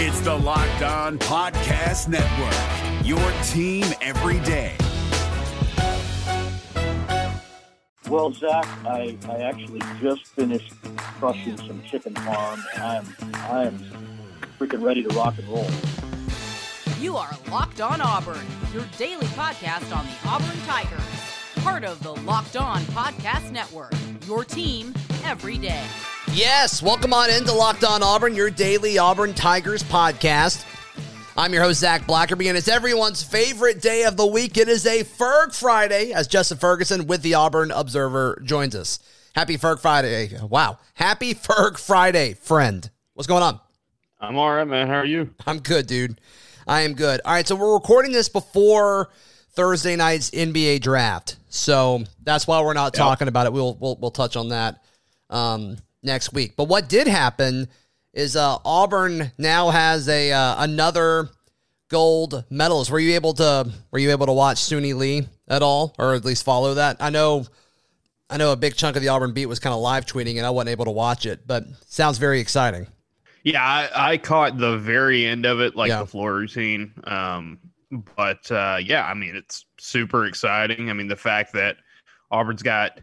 It's the Locked On Podcast Network, your team every day. Well, Zac, I, I actually just finished crushing some chicken farm, and I'm I'm freaking ready to rock and roll. You are Locked On Auburn, your daily podcast on the Auburn Tigers, part of the Locked On Podcast Network. Your team every day. Yes, welcome on into Locked On Auburn, your daily Auburn Tigers podcast. I'm your host, Zac Blackerby, and it's everyone's favorite day of the week. It is a Ferg Friday as Justin Ferguson with the Auburn Observer joins us. Happy Ferg Friday. Wow. Happy Ferg Friday, friend. What's going on? I'm all right, man. How are you? I'm good, dude. I am good. All right, so we're recording this before Thursday night's NBA draft. So that's why we're not Yep. talking about it. We'll we'll, we'll touch on that um, next week. But what did happen is uh, Auburn now has a uh, another gold medalist. Were you able to were you able to watch Suni Lee at all, or at least follow that? I know. I know a big chunk of the Auburn beat was kind of live tweeting, and I wasn't able to watch it, but sounds very exciting. Yeah, I, I caught the very end of it, like Yeah. the floor routine. Um, but uh, yeah, I mean, it's super exciting. I mean, the fact that Auburn's got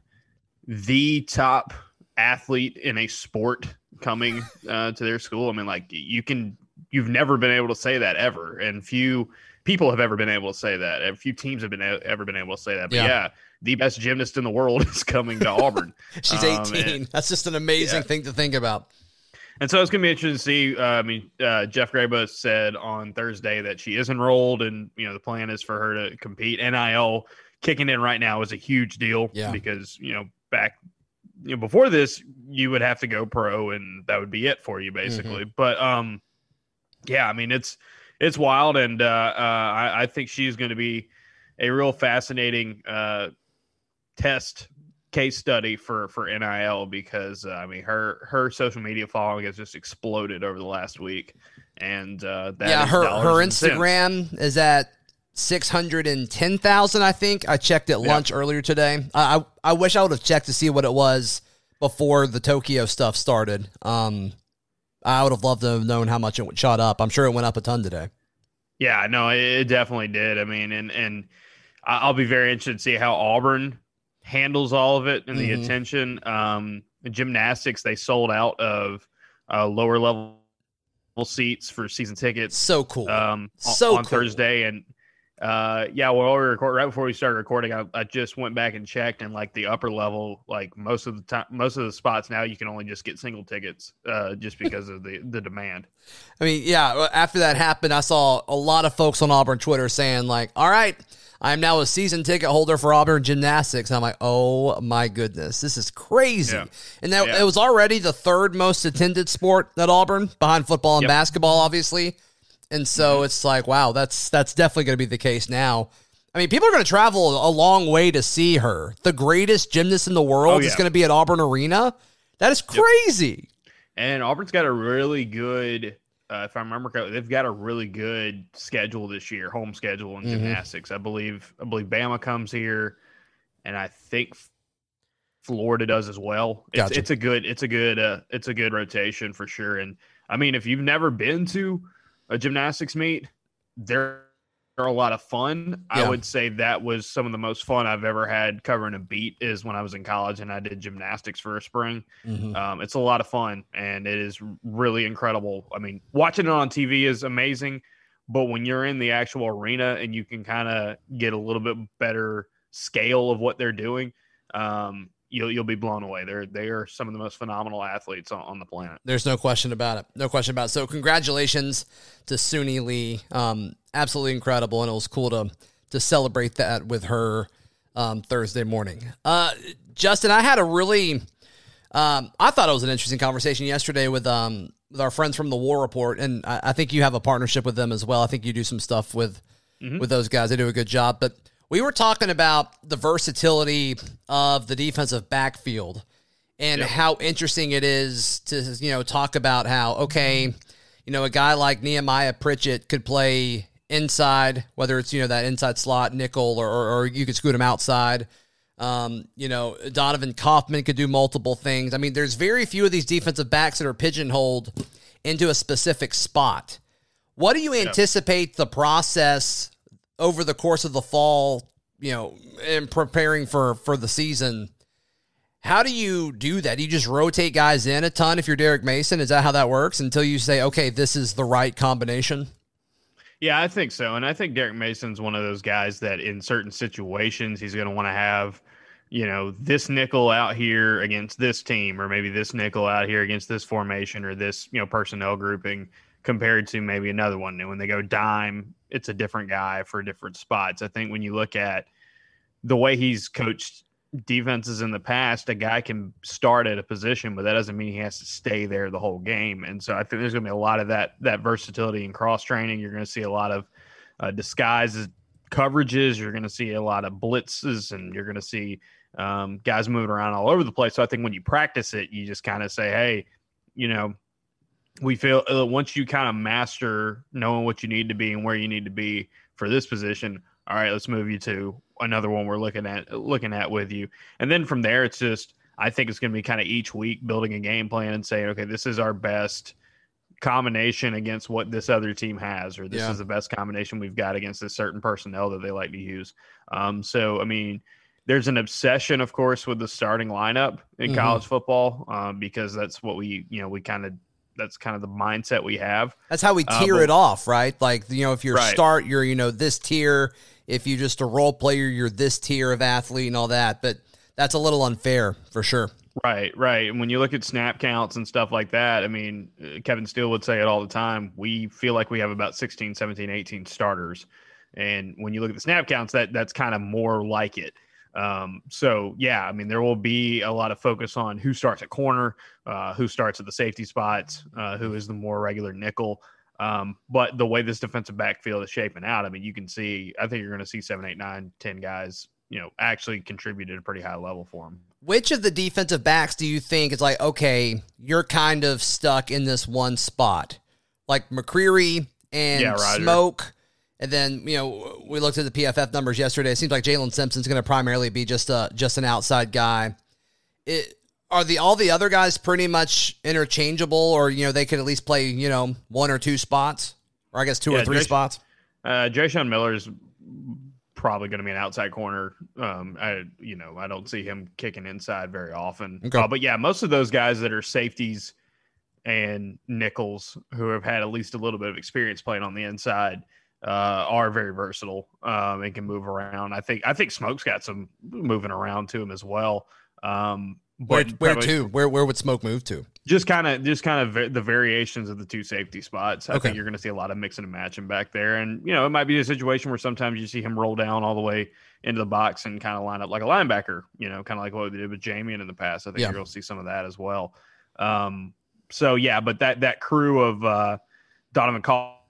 the top athlete in a sport coming uh, to their school. I mean, like you can, you've never been able to say that ever, and few people have ever been able to say that. A few teams have been ever been able to say that. But Yeah. yeah, the best gymnast in the world is coming to Auburn. She's Um, 18. and- That's just an amazing Yeah. thing to think about. And so it's going to be interesting to see. Uh, I mean, uh, Jeff Graba said on Thursday that she is enrolled, and you know the plan is for her to compete. NIL kicking in right now is a huge deal Yeah. because you know back you know before this you would have to go pro, and that would be it for you basically. But um, yeah, I mean it's it's wild, and uh, uh, I, I think she's going to be a real fascinating uh, test case study for for NIL because uh, I mean her her social media following has just exploded over the last week, and uh, that yeah, her her and cents. Instagram is at six hundred and ten thousand. I think I checked at Yeah. lunch earlier today. I, I I wish I would have checked to see what it was before the Tokyo stuff started. Um, I would have loved to have known how much it shot up. I'm sure it went up a ton today. Yeah, no, it, it definitely did. I mean, and and I'll be very interested to see how Auburn handles all of it and the Mhm. attention. Um, gymnastics they sold out of uh, lower level seats for season tickets. So cool. um, So on cool. Thursday. And uh, yeah, well, we record right before we started recording, I, I just went back and checked, and like the upper level, like most of the time, most of the spots now, you can only just get single tickets, uh, just because of the the demand. I mean, yeah, after that happened, I saw a lot of folks on Auburn Twitter saying, like, all right, I'm now a season ticket holder for Auburn Gymnastics. And I'm like, oh my goodness, this is crazy. Yeah. And that Yeah. it was already the third most attended sport at Auburn, behind football and Yep. Basketball, obviously. And so it's like, wow, that's that's definitely going to be the case now. I mean, people are going to travel a long way to see her. The greatest gymnast in the world Oh, is going to be at Auburn Arena. That is crazy. And Auburn's got a really good, uh, if I remember correctly, they've got a really good schedule this year, home schedule in Mhm. gymnastics. I believe, I believe Bama comes here, and I think Florida does as well. It's, Gotcha. it's a good, it's a good, uh, it's a good rotation for sure. And I mean, if you've never been to a gymnastics meet, they're they're a lot of fun. Yeah. I would say that was some of the most fun I've ever had covering a beat is when I was in college and I did gymnastics for a spring. Mhm. Um, it's a lot of fun and it is really incredible. I mean, watching it on TV is amazing, but when you're in the actual arena and you can kind of get a little bit better scale of what they're doing, um, you'll you'll be blown away. They're they are some of the most phenomenal athletes on, on the planet. There's no question about it. No question about it. So congratulations to Suni Lee. Um, absolutely incredible, and it was cool to to celebrate that with her um, Thursday morning. Uh, Justin, I had a really, um, I thought it was an interesting conversation yesterday with um with our friends from the War Report, and I, I think you have a partnership with them as well. I think you do some stuff with with those guys. They do a good job, but. We were talking about the versatility of the defensive backfield and how interesting it is to you know talk about how okay, you know a guy like Nehemiah Pritchett could play inside, whether it's you know that inside slot nickel or or, or you could scoot him outside. Um, you know Donovan Kaufman could do multiple things. I mean, there's very few of these defensive backs that are pigeonholed into a specific spot. What do you anticipate the process over the course of the fall, you know, and preparing for for the season? How do you do that? Do you just rotate guys in a ton if you're Derek Mason? Is that how that works until you say, okay, this is the right combination? Yeah, I think so. And I think Derek Mason's one of those guys that in certain situations he's going to want to have, you know, this nickel out here against this team, or maybe this nickel out here against this formation or this, you know, personnel grouping compared to maybe another one. And when they go dime, it's a different guy for different spots. I think when you look at the way he's coached defenses in the past, a guy can start at a position, but that doesn't mean he has to stay there the whole game. And so I think there's going to be a lot of that that versatility and cross training. You're going to see a lot of uh, disguises, coverages. You're going to see a lot of blitzes, and you're going to see um, guys moving around all over the place. So I think when you practice it, you just kind of say, hey, you know, we feel uh, once you kind of master knowing what you need to be and where you need to be for this position. All right, let's move you to another one we're looking at looking at with you. And then from there, it's just I think it's going to be kind of each week building a game plan and saying, okay, this is our best combination against what this other team has, or this yeah. is the best combination we've got against a certain personnel that they like to use. Um, so, I mean, there's an obsession, of course, with the starting lineup in mm-hmm. college football um, because that's what we, you know, we kind of that's kind of the mindset we have. That's how we uh, tier uh, but, it off, right? Like you know, if you're right. start, you're you know this tier. If you're just a role player, you're this tier of athlete and all that. But that's a little unfair for sure. Right, right. And when you look at snap counts and stuff like that, I mean, uh, Kevin Steele would say it all the time. We feel like we have about 16, 17, 18 starters. And when you look at the snap counts, that that's kind of more like it. Um, so yeah, I mean, there will be a lot of focus on who starts at corner, uh, who starts at the safety spots, uh, who is the more regular nickel. Um, but the way this defensive backfield is shaping out, I mean, you can see, I think you're going to see seven, eight, nine, ten guys, you know, actually contribute at a pretty high level for them. Which of the defensive backs do you think is like, okay, you're kind of stuck in this one spot? Like McCreary and yeah, Smoke and then you know we looked at the PFF numbers yesterday. It seems like Jaylin Simpson's going to primarily be just a just an outside guy. It, are the all the other guys pretty much interchangeable, or you know they could at least play you know one or two spots, or I guess two yeah, or three Jay, spots. Uh, Jashaun Miller is probably going to be an outside corner. Um, I you know I don't see him kicking inside very often. Okay. Uh, but yeah, most of those guys that are safeties and nickels who have had at least a little bit of experience playing on the inside uh, are very versatile um, and can move around. I think I think Smoke's got some moving around to him as well. Um, where where to? Where where would Smoke move to? Just kind of just kind of va- the variations of the two safety spots. I okay. think you're going to see a lot of mixing and matching back there, and you know it might be a situation where sometimes you see him roll down all the way into the box and kind of line up like a linebacker. You know, kind of like what they did with Jamie in the past. I think yeah. you're going to see some of that as well. Um, so yeah, but that that crew of uh, Donovan Call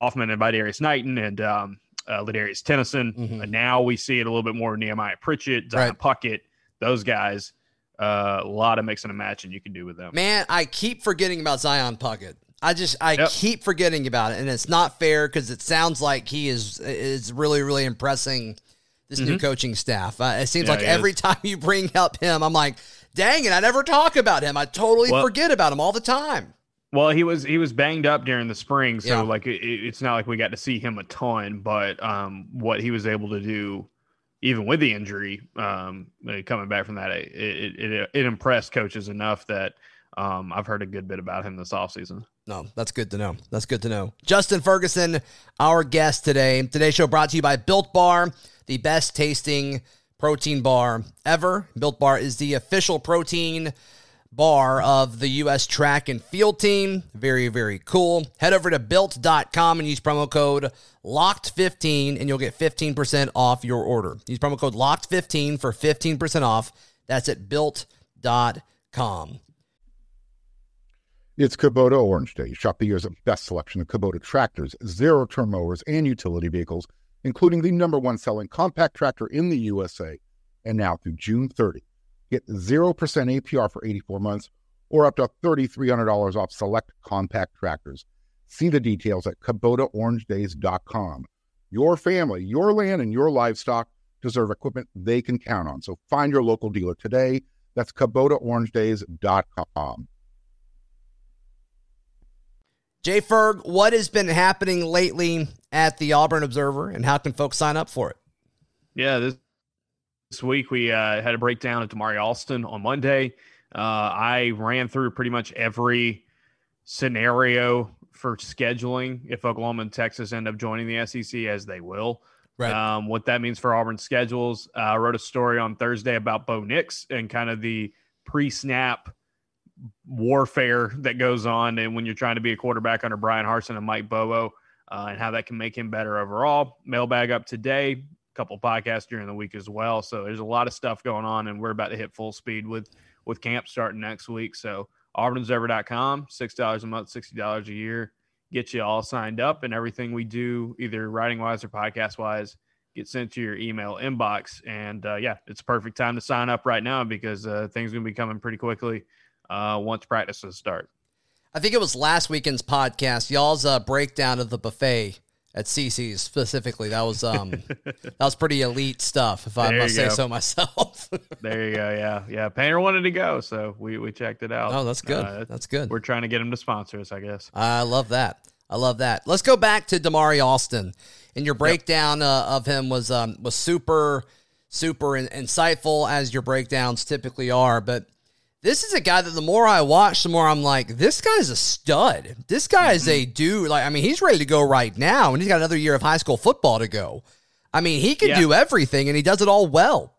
Hoffman and Darius Knighton and um, uh, Ladarius Tennison. Mm-hmm. And now we see it a little bit more Nehemiah Pritchett, Zion right. Puckett, those guys. Uh, a lot of mixing and matching you can do with them. Man, I keep forgetting about Zion Puckett. I just I yep. keep forgetting about it, and it's not fair because it sounds like he is is really really impressing this mm-hmm. new coaching staff. Uh, it seems yeah, like every is. time you bring up him, I'm like, dang it, I never talk about him. I totally well, forget about him all the time. Well, he was he was banged up during the spring, so yeah. like it, it's not like we got to see him a ton. But um, what he was able to do, even with the injury, um, coming back from that, it it, it, it impressed coaches enough that um, I've heard a good bit about him this offseason. No, that's good to know. That's good to know. Justin Ferguson, our guest today. Today's show brought to you by Built Bar, the best tasting protein bar ever. Built Bar is the official protein bar of the U.S. track and field team. Very, very cool. Head over to built.com and use promo code LOCKED15 and you'll get 15% off your order. Use promo code LOCKED15 for 15% off. That's at built.com. It's Kubota Orange Day. Shop the year's best selection of Kubota tractors, zero turn mowers, and utility vehicles, including the number one selling compact tractor in the USA. And now through June 30. Get 0% APR for 84 months or up to $3,300 off select compact tractors. See the details at KubotaOrangeDays.com. Your family, your land, and your livestock deserve equipment they can count on. So find your local dealer today. That's KubotaOrangeDays.com. Jay Ferg, what has been happening lately at the Auburn Observer, and how can folks sign up for it? Yeah, this this week we uh, had a breakdown of Damari Alston on Monday. Uh, I ran through pretty much every scenario for scheduling if Oklahoma and Texas end up joining the SEC, as they will. Right. Um, what that means for Auburn schedules. Uh, I wrote a story on Thursday about Bo Nix and kind of the pre-snap warfare that goes on, and when you're trying to be a quarterback under Brian Harsin and Mike Bobo, uh, and how that can make him better overall. Mailbag up today, couple podcasts during the week as well. So there's a lot of stuff going on, and we're about to hit full speed with with camp starting next week. So auburnobserver.com, six dollars a month, sixty dollars a year get you all signed up and everything we do, either writing wise or podcast wise, get sent to your email inbox. And uh, yeah, it's perfect time to sign up right now because uh, things are to be coming pretty quickly uh, once practices start. I think it was last weekend's podcast, y'all's uh, breakdown of the buffet at CC's specifically. That was um that was pretty elite stuff, if I There must say so myself. There you go. Yeah, yeah. Painter wanted to go, so we we checked it out. oh, that's good. Uh, that's good. we're trying to get him to sponsor us, I guess. I love that. I love that. Let's go back to Damari Alston, And your breakdown uh, of him was um, was super, super in- insightful as your breakdowns typically are. But this is a guy that the more I watch, the more I'm like, this guy's a stud. This guy is a mm-hmm. dude. Like, I mean, he's ready to go right now, and he's got another year of high school football to go. I mean, he can Yeah. do everything, and he does it all well.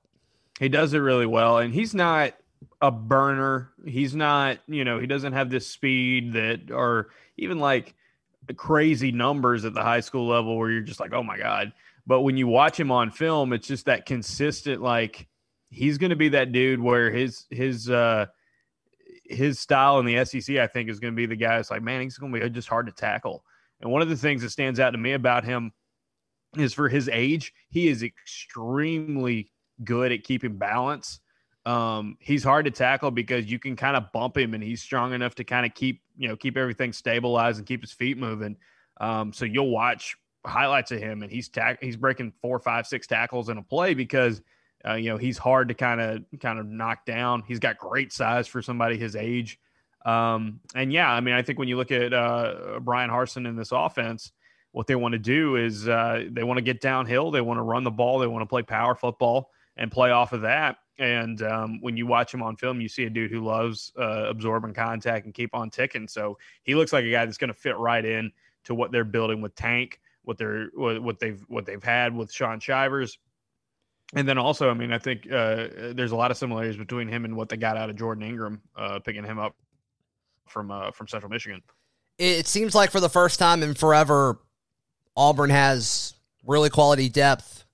He does it really well, and he's not a burner. He's not, you know, he doesn't have this speed that, or even like crazy numbers at the high school level where you're just like, oh my god. But when you watch him on film, it's just that consistent. Like he's going to be that dude where his his uh his style in the SEC, I think, is going to be the guy that's like, man, he's going to be just hard to tackle. And one of the things that stands out to me about him is for his age, he is extremely good at keeping balance. Um, he's hard to tackle because you can kind of bump him and he's strong enough to kind of keep, you know, keep everything stabilized and keep his feet moving. Um, so you'll watch highlights of him and he's tack he's breaking four, five, six tackles in a play because uh, you know, he's hard to kind of kind of knock down. He's got great size for somebody his age. Um, and yeah, I mean, I think when you look at uh, Brian Harsin in this offense, what they want to do is uh, they want to get downhill. They want to run the ball. They want to play power football and play off of that. And um, when you watch him on film, you see a dude who loves uh, absorbing contact and keep on ticking. So he looks like a guy that's going to fit right in to what they're building with Tank, what they're what they've what they've had with Shaun Shivers. And then also, I mean, I think uh, there's a lot of similarities between him and what they got out of Jordan Ingram, uh, picking him up from uh, from Central Michigan. it seems like for the first time in forever, Auburn has really quality depth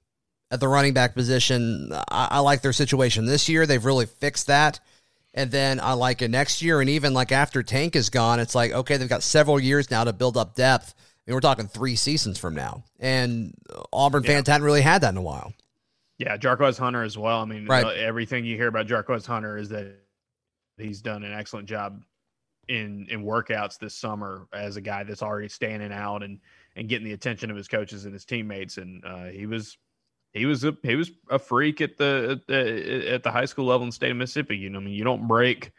at the running back position. I, I like their situation this year. They've really fixed that. And then I like it next year. And even like after Tank is gone, it's like, okay, they've got several years now to build up depth. I mean, we're talking three seasons from now. And Auburn fans hadn't really had that in a while. Yeah, Jarquez Hunter as well. I mean, Right. everything you hear about Jarquez Hunter is that he's done an excellent job in in workouts this summer as a guy that's already standing out and and getting the attention of his coaches and his teammates. And uh, he was he was a he was a freak at the at the, at the high school level in the state of Mississippi. You know, I mean, you don't break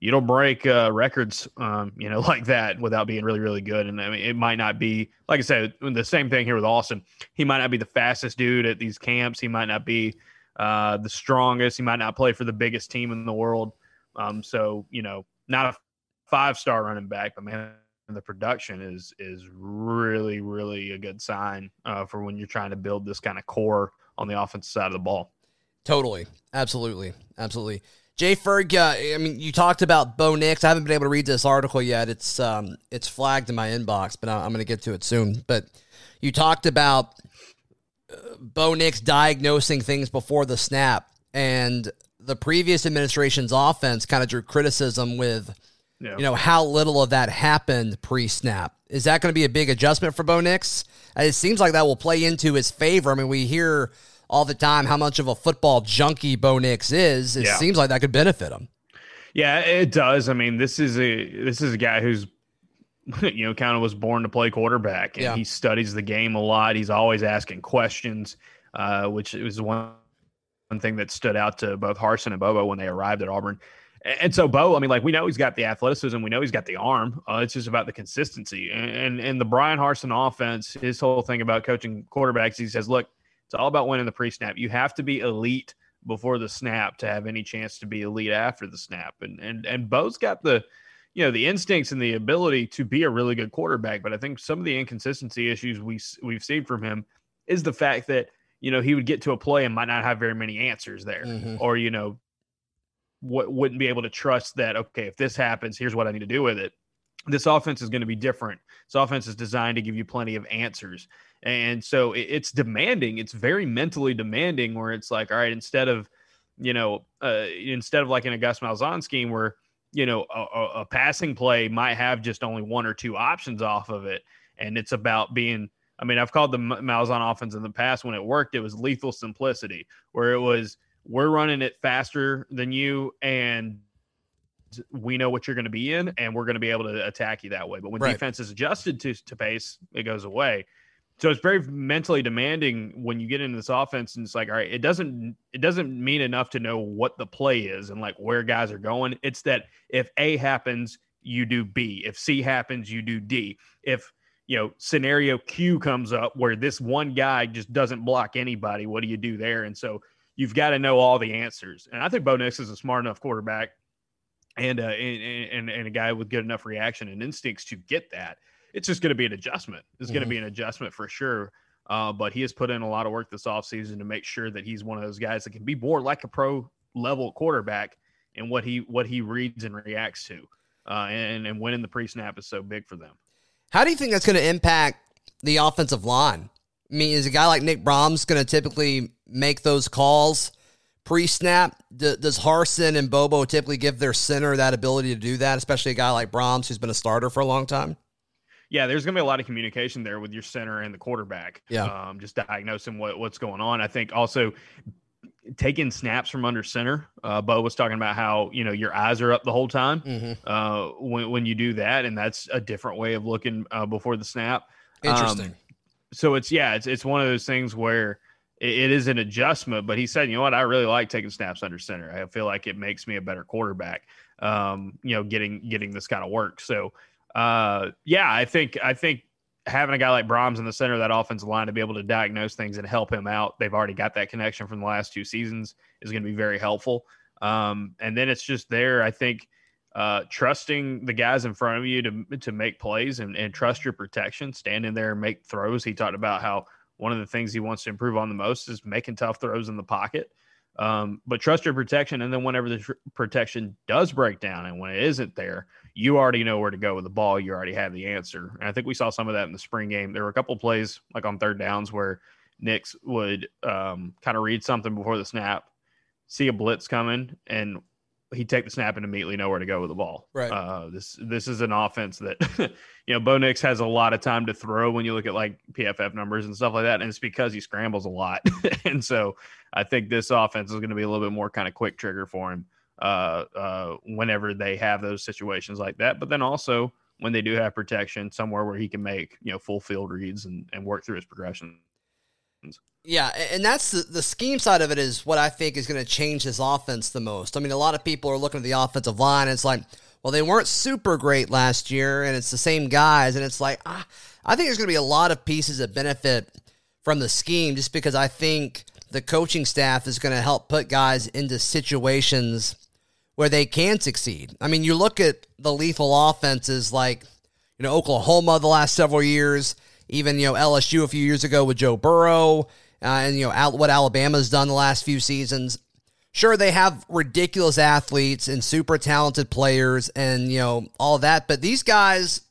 you don't break uh, records, um, you know, like that without being really, really good. And I mean, it might not be, like I said, the same thing here with Alston. He might not be the fastest dude at these camps. He might not be uh, the strongest. He might not play for the biggest team in the world. Um, so, you know, not a five star running back, but man, the production is is really, really a good sign uh, for when you're trying to build this kind of core on the offensive side of the ball. Totally. Absolutely. Absolutely. Jay Ferg, uh, I mean, you talked about Bo Nix. I haven't been able to read this article yet. It's um, it's flagged in my inbox, but I- I'm going to get to it soon. But you talked about uh, Bo Nix diagnosing things before the snap, and the previous administration's offense kind of drew criticism with, Yeah. you know, how little of that happened pre-snap. Is that going to be a big adjustment for Bo Nix? It seems like that will play into his favor. I mean, we hear all the time how much of a football junkie Bo Nix is. It Yeah. seems like that could benefit him. Yeah, it does. I mean, this is a this is a guy who's you know kind of was born to play quarterback, and Yeah. he studies the game a lot. He's always asking questions, uh, which was one one thing that stood out to both Harsin and Bobo when they arrived at Auburn. and so Bo, I mean, like we know he's got the athleticism, we know he's got the arm. Uh, it's just about the consistency. And, and and the Brian Harsin offense, his whole thing about coaching quarterbacks, he says, look, it's all about winning the pre-snap. You have to be elite before the snap to have any chance to be elite after the snap. And and and Bo's got the you know the instincts and the ability to be a really good quarterback, but I think some of the inconsistency issues we we've seen from him is the fact that you know he would get to a play and might not have very many answers there, mm-hmm. or you know what wouldn't be able to trust that okay if this happens here's what i need to do with it this offense is going to be different. This offense is designed to give you plenty of answers. And so it's demanding it's very mentally demanding where it's like all right instead of you know uh, instead of like in a gus malzahn scheme where you know a, a passing play might have just only one or two options off of it. And it's about being i mean i've called the malzahn offense in the past when it worked it was lethal simplicity where it was we're running it faster than you and we know what you're going to be in and we're going to be able to attack you that way. But when right. defense is adjusted to, to pace it goes away. So it's very mentally demanding when you get into this offense and it's like all right it doesn't it doesn't mean enough to know what the play is and like where guys are going. It's that if a happens you do b. If c happens you do d. If you know scenario q comes up where this one guy just doesn't block anybody what do you do there? And so you've got to know all the answers. And I think Bo Nix is a smart enough quarterback and, uh, and, and, and a guy with good enough reaction and instincts to get that. It's just going to be an adjustment. It's mm-hmm. going to be an adjustment for sure. Uh, but he has put in a lot of work this offseason to make sure that he's one of those guys that can be more like a pro level quarterback and what he what he reads and reacts to. Uh, and, and winning the pre snap is so big for them. How do you think that's going to impact the offensive line? I mean, is a guy like Nick Brahms going to typically make those calls pre snap? D- does Harsin and Bobo typically give their center that ability to do that, especially a guy like Brahms who's been a starter for a long time? Yeah, there's going to be a lot of communication there with your center and the quarterback. Yeah. Um, just diagnosing what, what's going on. I think also taking snaps from under center. Uh, Bo was talking about how you know your eyes are up the whole time mm-hmm. uh, when when you do that, and that's a different way of looking uh, before the snap. Interesting. Um, so it's yeah, it's it's one of those things where it, it is an adjustment. But he said, you know what, I really like taking snaps under center. I feel like it makes me a better quarterback. Um, you know, getting getting this kind of work. So uh, yeah, I think I think having a guy like Brahms in the center of that offensive line to be able to diagnose things and help him out. They've already got that connection from the last two seasons is going to be very helpful. Um, and then it's just there. I think uh, trusting the guys in front of you to to make plays and, and trust your protection, stand in there and make throws. He talked about how one of the things he wants to improve on the most is making tough throws in the pocket. Um, but trust your protection, and then whenever the tr- protection does break down, and when it isn't there, you already know where to go with the ball. You already have the answer. And I think we saw some of that in the spring game. There were a couple plays, like on third downs, where Nix would um, kind of read something before the snap, see a blitz coming, and he'd take the snap and immediately know where to go with the ball. Right. Uh, this this is an offense that you know Bo Nix has a lot of time to throw when you look at like PFF numbers and stuff like that, and it's because he scrambles a lot. and so I think this offense is going to be a little bit more kind of quick trigger for him uh, uh, whenever they have those situations like that. But then also when they do have protection, somewhere where he can make you know full field reads and, and work through his progression. Yeah, and that's the, the scheme side of it is what I think is going to change this offense the most. I mean, a lot of people are looking at the offensive line, and it's like, well, they weren't super great last year, and it's the same guys, and it's like, ah, I think there's going to be a lot of pieces that benefit from the scheme just because I think the coaching staff is going to help put guys into situations where they can succeed. I mean, you look at the lethal offenses like, you know, Oklahoma the last several years, even, you know, LSU a few years ago with Joe Burrow uh, and you know what Alabama's done the last few seasons. Sure, they have ridiculous athletes and super talented players and you know all that, but these guys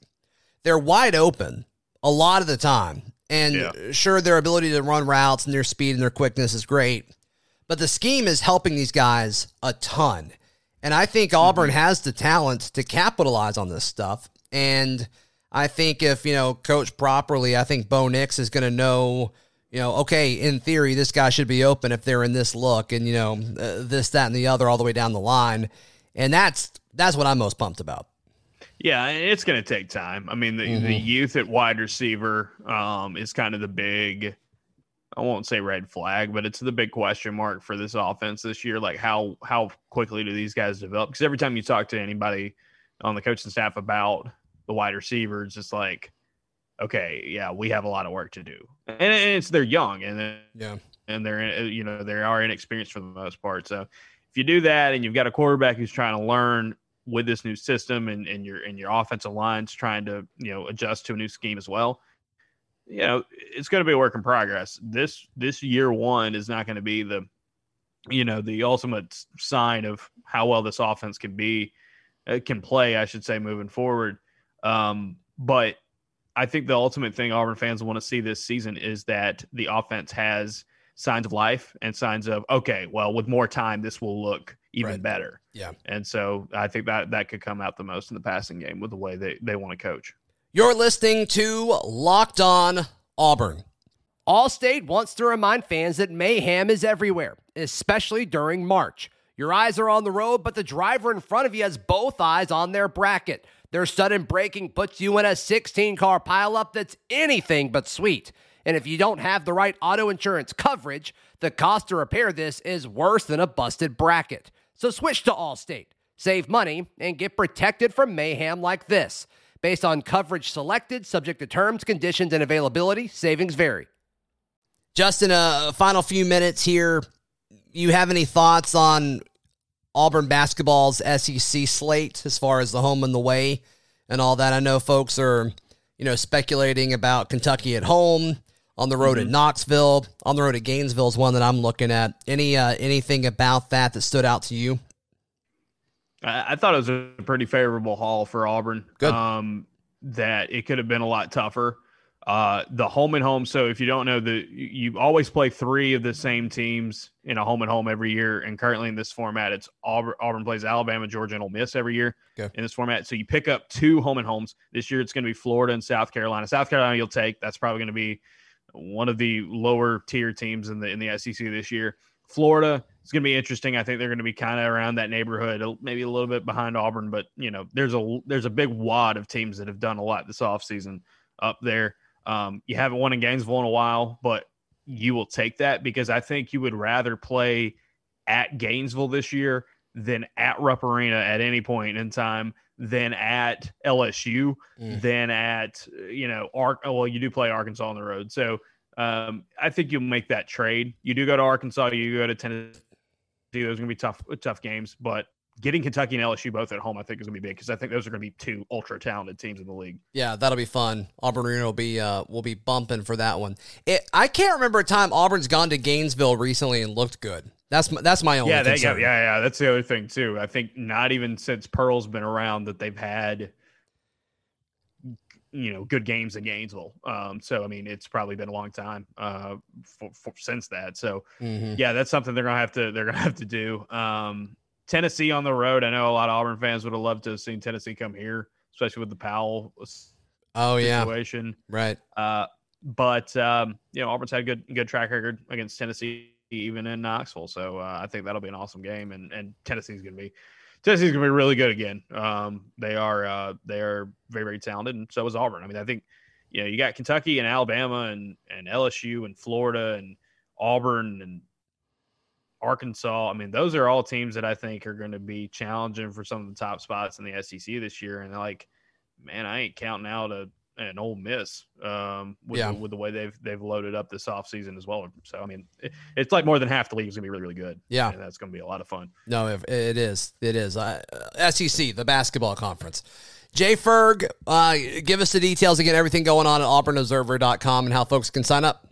they're wide open a lot of the time. And yeah. sure, their ability to run routes and their speed and their quickness is great, but the scheme is helping these guys a ton. And I think Auburn mm-hmm. has the talent to capitalize on this stuff. And I think if, you know, coached properly, I think Bo Nix is going to know you know, okay, in theory, this guy should be open if they're in this look, and you know, uh, this, that, and the other, all the way down the line, and that's that's what I'm most pumped about. Yeah, it's going to take time. I mean, the, mm-hmm. the youth at wide receiver um, is kind of the big I won't say red flag, but it's the big question mark for this offense this year. Like how how quickly do these guys develop? Because every time you talk to anybody on the coaching staff about the wide receivers, it's like, okay, yeah, we have a lot of work to do, and, and it's they're young and yeah, and they're you know they are inexperienced for the most part. So if you do that and you've got a quarterback who's trying to learn with this new system and, and your and your offensive line's trying to you know adjust to a new scheme as well you know it's going to be a work in progress. This this year one is not going to be the you know the ultimate sign of how well this offense can be uh, can play i should say moving forward um, but i think the ultimate thing auburn fans want to see this season is that the offense has signs of life and signs of okay well with more time this will look even Right. better yeah. and so I think that that could come out the most in the passing game with the way they, they want to coach. You're listening to Locked On Auburn. Allstate wants to remind fans that mayhem is everywhere, especially during March. Your eyes are on the road, but the driver in front of you has both eyes on their bracket. Their sudden braking puts you in a 16 car pileup that's anything but sweet. And if you don't have the right auto insurance coverage, the cost to repair this is worse than a busted bracket. So switch to Allstate, save money, and get protected from mayhem like this. Based on coverage selected, subject to terms, conditions, and availability, savings vary. Justin, a final few minutes here. You have any thoughts on Auburn basketball's SEC slate as far as the home and the way and all that? I know folks are, you know, speculating about Kentucky at home, on the road at Knoxville, on the road at Gainesville is one that I'm looking at. Any uh, anything about that that stood out to you? I, I thought it was a pretty favorable haul for Auburn. Good. Um, that it could have been a lot tougher. Uh, the home and home. So if you don't know, the you, you always play three of the same teams in a home and home every year. And currently in this format, it's Auburn, Auburn plays Alabama, Georgia, and Ole Miss every year Okay. in this format. So you pick up two home and homes. This year it's going to be Florida and South Carolina. South Carolina you'll take. That's probably going to be one of the lower tier teams in the in the SEC this year. Florida is going to be interesting. I think they're going to be kind of around that neighborhood, maybe a little bit behind Auburn, but you know, there's a there's a big wad of teams that have done a lot this offseason up there. Um, you haven't won in Gainesville in a while, but you will take that because I think you would rather play at Gainesville this year than at Rupp Arena at any point in time than at LSU Mm. than at you know Ark. Oh, well, you do play Arkansas on the road, so um, I think you'll make that trade. You do go to Arkansas, you go to Tennessee. Those are going to be tough, tough games, but getting Kentucky and LSU both at home, I think is going to be big because I think those are going to be two ultra talented teams in the league. Yeah, that'll be fun. Auburn Arena will be uh, will be bumping for that one. It, I can't remember a time Auburn's gone to Gainesville recently and looked good. That's my, that's my only yeah, that, yeah, yeah, yeah. That's the other thing too. I think not even since Pearl's been around that they've had, you know, good games in Gainesville. Um, so I mean, it's probably been a long time uh, for, for, since that. So Mhm. yeah, that's something they're gonna have to they're gonna have to do. Um, Tennessee on the road. I know a lot of Auburn fans would have loved to have seen Tennessee come here, especially with the Powell Oh yeah, situation. right. Uh, but um, you know, Auburn's had a good good track record against Tennessee, even in Knoxville. So uh, I think that'll be an awesome game, and and Tennessee's going to be Tennessee's to be really good again. Um, they are uh, they are very very talented, and so is Auburn. I mean, I think you know you got Kentucky and Alabama and and LSU and Florida and Auburn and Arkansas. I mean, those are all teams that I think are going to be challenging for some of the top spots in the SEC this year. And like, man, I ain't counting out a an Ole Miss um, with, Yeah. the, with the way they've they've loaded up this offseason as well. So I mean, it, it's like more than half the league is going to be really really good. Yeah. and that's going to be a lot of fun. No, it, it is. It is. Uh, SEC, the basketball conference. Jay Ferg, uh, give us the details again, everything going on at auburnobserver.com and how folks can sign up.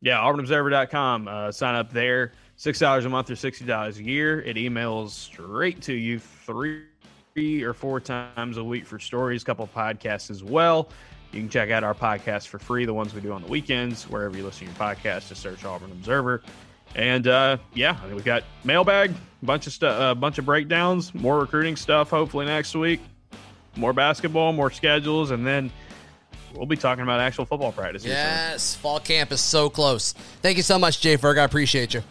Yeah, AuburnObserver.com. Uh, sign up there. Six dollars a month or sixty dollars a year. It emails straight to you three or four times a week for stories, couple podcasts as well. You can check out our podcasts for free, the ones we do on the weekends, wherever you listen to your podcast. Just search Auburn Observer. And uh, yeah, I mean, we've got mailbag, bunch of stuff, a bunch of breakdowns, more recruiting stuff. Hopefully next week, more basketball, more schedules, and then we'll be talking about actual football practice. Yes, fall camp is so close. Thank you so much, Jay Ferg. I appreciate you.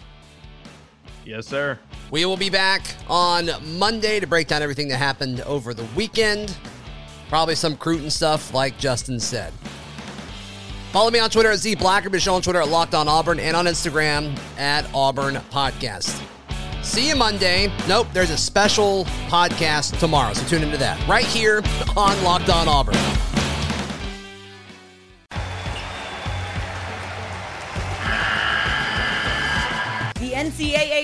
Yes, sir. We will be back on Monday to break down everything that happened over the weekend. Probably some Cruton stuff, like Justin said. Follow me on Twitter at Z Blacker, Michelle on Twitter at Locked On Auburn, and on Instagram at Auburn Podcast. See you Monday. Nope, there's a special podcast tomorrow, so tune into that right here on Locked On Auburn.